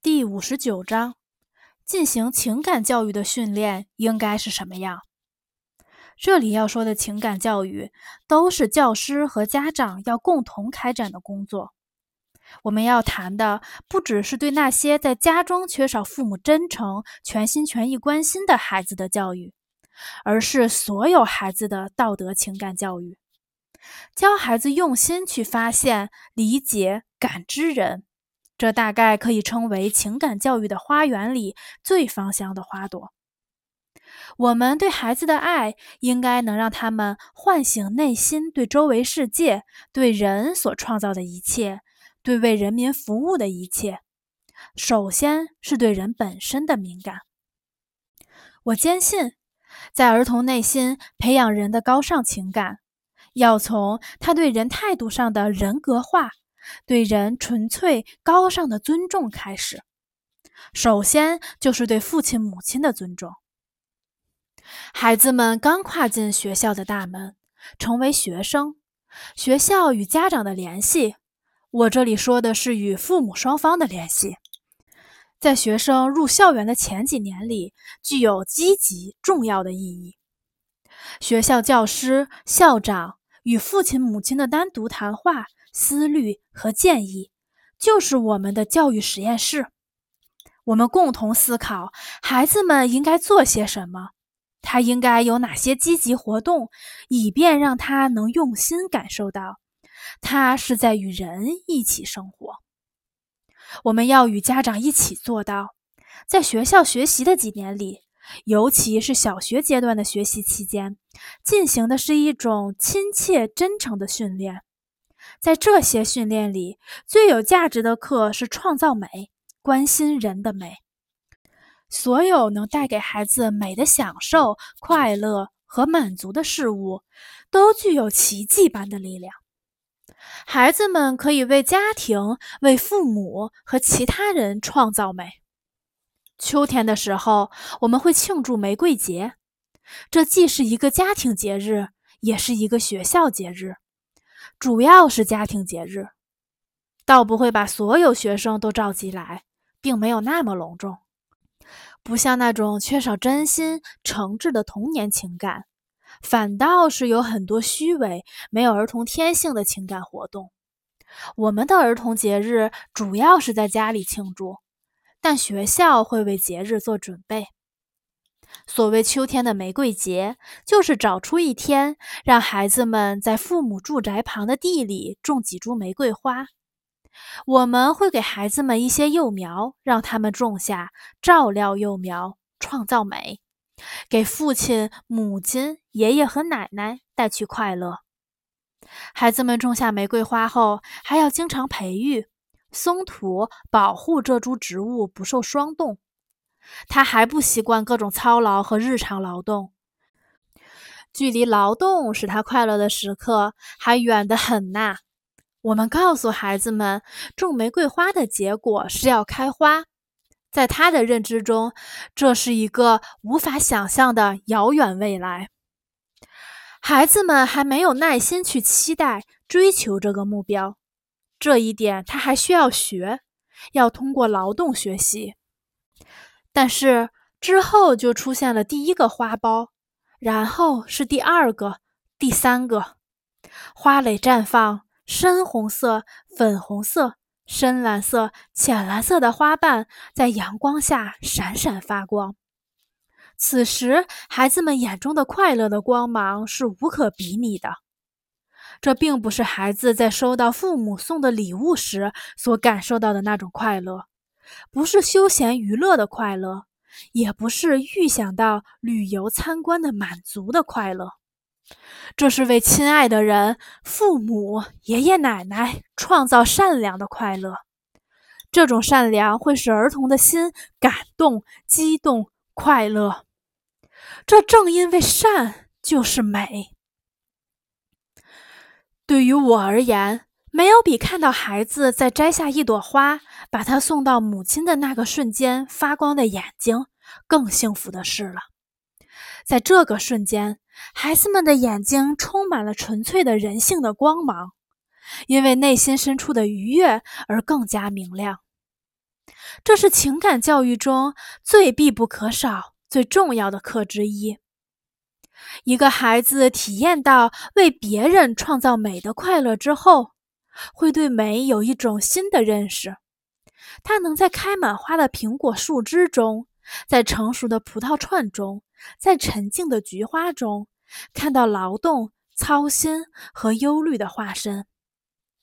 第五十九章：进行情感教育的训练应该是什么样？这里要说的情感教育，都是教师和家长要共同开展的工作。我们要谈的，不只是对那些在家中缺少父母真诚、全心全意关心的孩子的教育，而是所有孩子的道德情感教育。教孩子用心去发现、理解、感知人，这大概可以称为情感教育的花园里最芳香的花朵。我们对孩子的爱，应该能让他们唤醒内心对周围世界、对人所创造的一切、对为人民服务的一切。首先是对人本身的敏感。我坚信，在儿童内心培养人的高尚情感。要从他对人态度上的人格化，对人纯粹高尚的尊重开始。首先就是对父亲母亲的尊重。孩子们刚跨进学校的大门，成为学生，学校与家长的联系，我这里说的是与父母双方的联系，在学生入校园的前几年里，具有积极重要的意义。学校教师、校长。与父亲、母亲的单独谈话、思虑和建议，就是我们的教育实验室。我们共同思考孩子们应该做些什么，他应该有哪些积极活动，以便让他能用心感受到，他是在与人一起生活。我们要与家长一起做到，在学校学习的几年里。尤其是小学阶段的学习期间，进行的是一种亲切、真诚的训练。在这些训练里，最有价值的课是创造美、关心人的美。所有能带给孩子美的享受、快乐和满足的事物，都具有奇迹般的力量。孩子们可以为家庭、为父母和其他人创造美。秋天的时候，我们会庆祝玫瑰节，这既是一个家庭节日，也是一个学校节日。主要是家庭节日，倒不会把所有学生都召集来，并没有那么隆重。不像那种缺少真心诚挚的童年情感，反倒是有很多虚伪、没有儿童天性的情感活动。我们的儿童节日主要是在家里庆祝。但学校会为节日做准备。所谓秋天的玫瑰节，就是找出一天，让孩子们在父母住宅旁的地里种几株玫瑰花。我们会给孩子们一些幼苗，让他们种下，照料幼苗，创造美，给父亲、母亲、爷爷和奶奶带去快乐。孩子们种下玫瑰花后，还要经常培育。松土保护这株植物不受霜冻，他还不习惯各种操劳和日常劳动，距离劳动使他快乐的时刻还远得很呐。我们告诉孩子们，种玫瑰花的结果是要开花，在他的认知中，这是一个无法想象的遥远未来。孩子们还没有耐心去期待、追求这个目标。这一点他还需要学，要通过劳动学习。但是之后就出现了第一个花苞，然后是第二个、第三个，花蕾绽放，深红色、粉红色、深蓝色、浅蓝色的花瓣在阳光下闪闪发光。此时，孩子们眼中的快乐的光芒是无可比拟的。这并不是孩子在收到父母送的礼物时所感受到的那种快乐，不是休闲娱乐的快乐，也不是预想到旅游参观的满足的快乐，这是为亲爱的人、父母、爷爷奶奶创造善良的快乐。这种善良会使儿童的心感动、激动、快乐。这正因为善就是美。对于我而言，没有比看到孩子在摘下一朵花，把它送到母亲的那个瞬间发光的眼睛更幸福的事了。在这个瞬间，孩子们的眼睛充满了纯粹的人性的光芒，因为内心深处的愉悦而更加明亮。这是情感教育中最必不可少、最重要的课之一。一个孩子体验到为别人创造美的快乐之后，会对美有一种新的认识。他能在开满花的苹果树枝中，在成熟的葡萄串中，在沉静的菊花中，看到劳动、操心和忧虑的化身。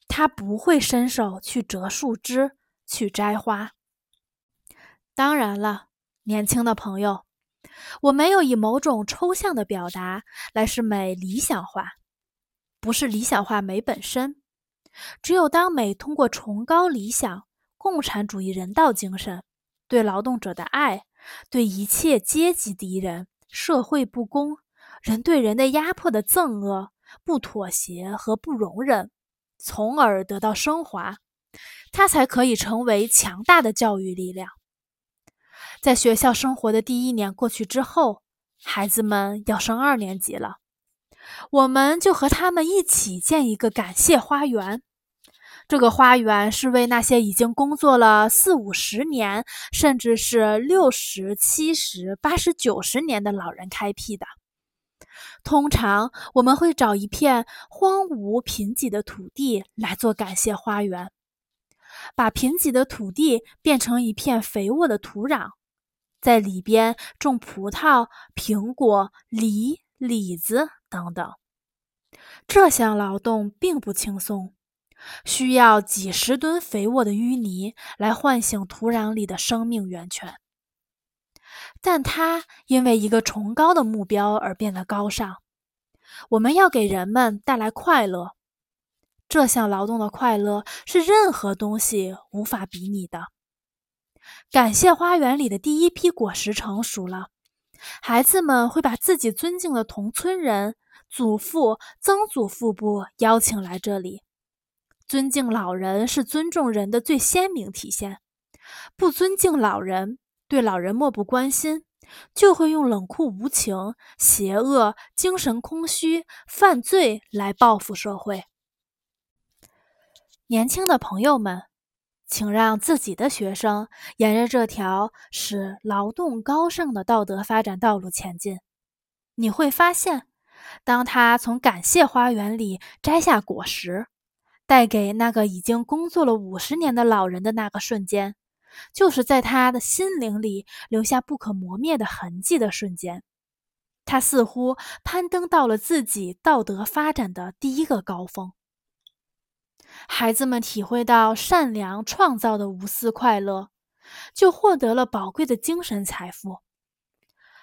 他不会伸手去折树枝、去摘花。当然了，年轻的朋友。我没有以某种抽象的表达来使美理想化，不是理想化美本身。只有当美通过崇高理想、共产主义人道精神、对劳动者的爱、对一切阶级敌人、社会不公、人对人的压迫的憎恶、不妥协和不容忍，从而得到升华，它才可以成为强大的教育力量。在学校生活的第一年过去之后，孩子们要升二年级了，我们就和他们一起建一个感谢花园。这个花园是为那些已经工作了四五十年，甚至是六十七十、八十九十年的老人开辟的。通常我们会找一片荒芜贫瘠的土地来做感谢花园，把贫瘠的土地变成一片肥沃的土壤。在里边种葡萄、苹果、梨、李子等等。这项劳动并不轻松，需要几十吨肥沃的淤泥来唤醒土壤里的生命源泉。但它因为一个崇高的目标而变得高尚。我们要给人们带来快乐。这项劳动的快乐是任何东西无法比拟的。感谢花园里的第一批果实成熟了，孩子们会把自己尊敬的同村人、祖父、曾祖父部邀请来这里。尊敬老人是尊重人的最鲜明体现，不尊敬老人，对老人漠不关心，就会用冷酷无情、邪恶、精神空虚、犯罪来报复社会。年轻的朋友们。请让自己的学生沿着这条使劳动高尚的道德发展道路前进。你会发现，当他从感谢花园里摘下果实，带给那个已经工作了五十年的老人的那个瞬间，就是在他的心灵里留下不可磨灭的痕迹的瞬间。他似乎攀登到了自己道德发展的第一个高峰。孩子们体会到善良创造的无私快乐，就获得了宝贵的精神财富。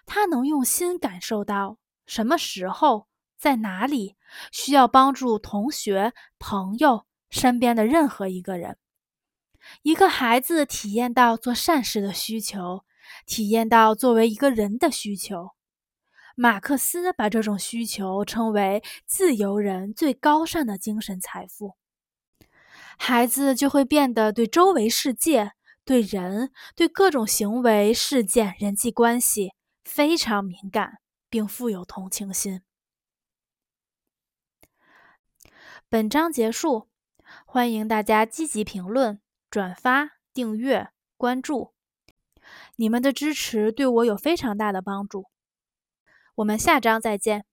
他能用心感受到什么时候、在哪里需要帮助同学、朋友、身边的任何一个人。一个孩子体验到做善事的需求，体验到作为一个人的需求。马克思把这种需求称为自由人最高尚的精神财富。孩子就会变得对周围世界、对人、对各种行为、事件、人际关系非常敏感，并富有同情心。本章结束，欢迎大家积极评论、转发、订阅、关注，你们的支持对我有非常大的帮助。我们下章再见。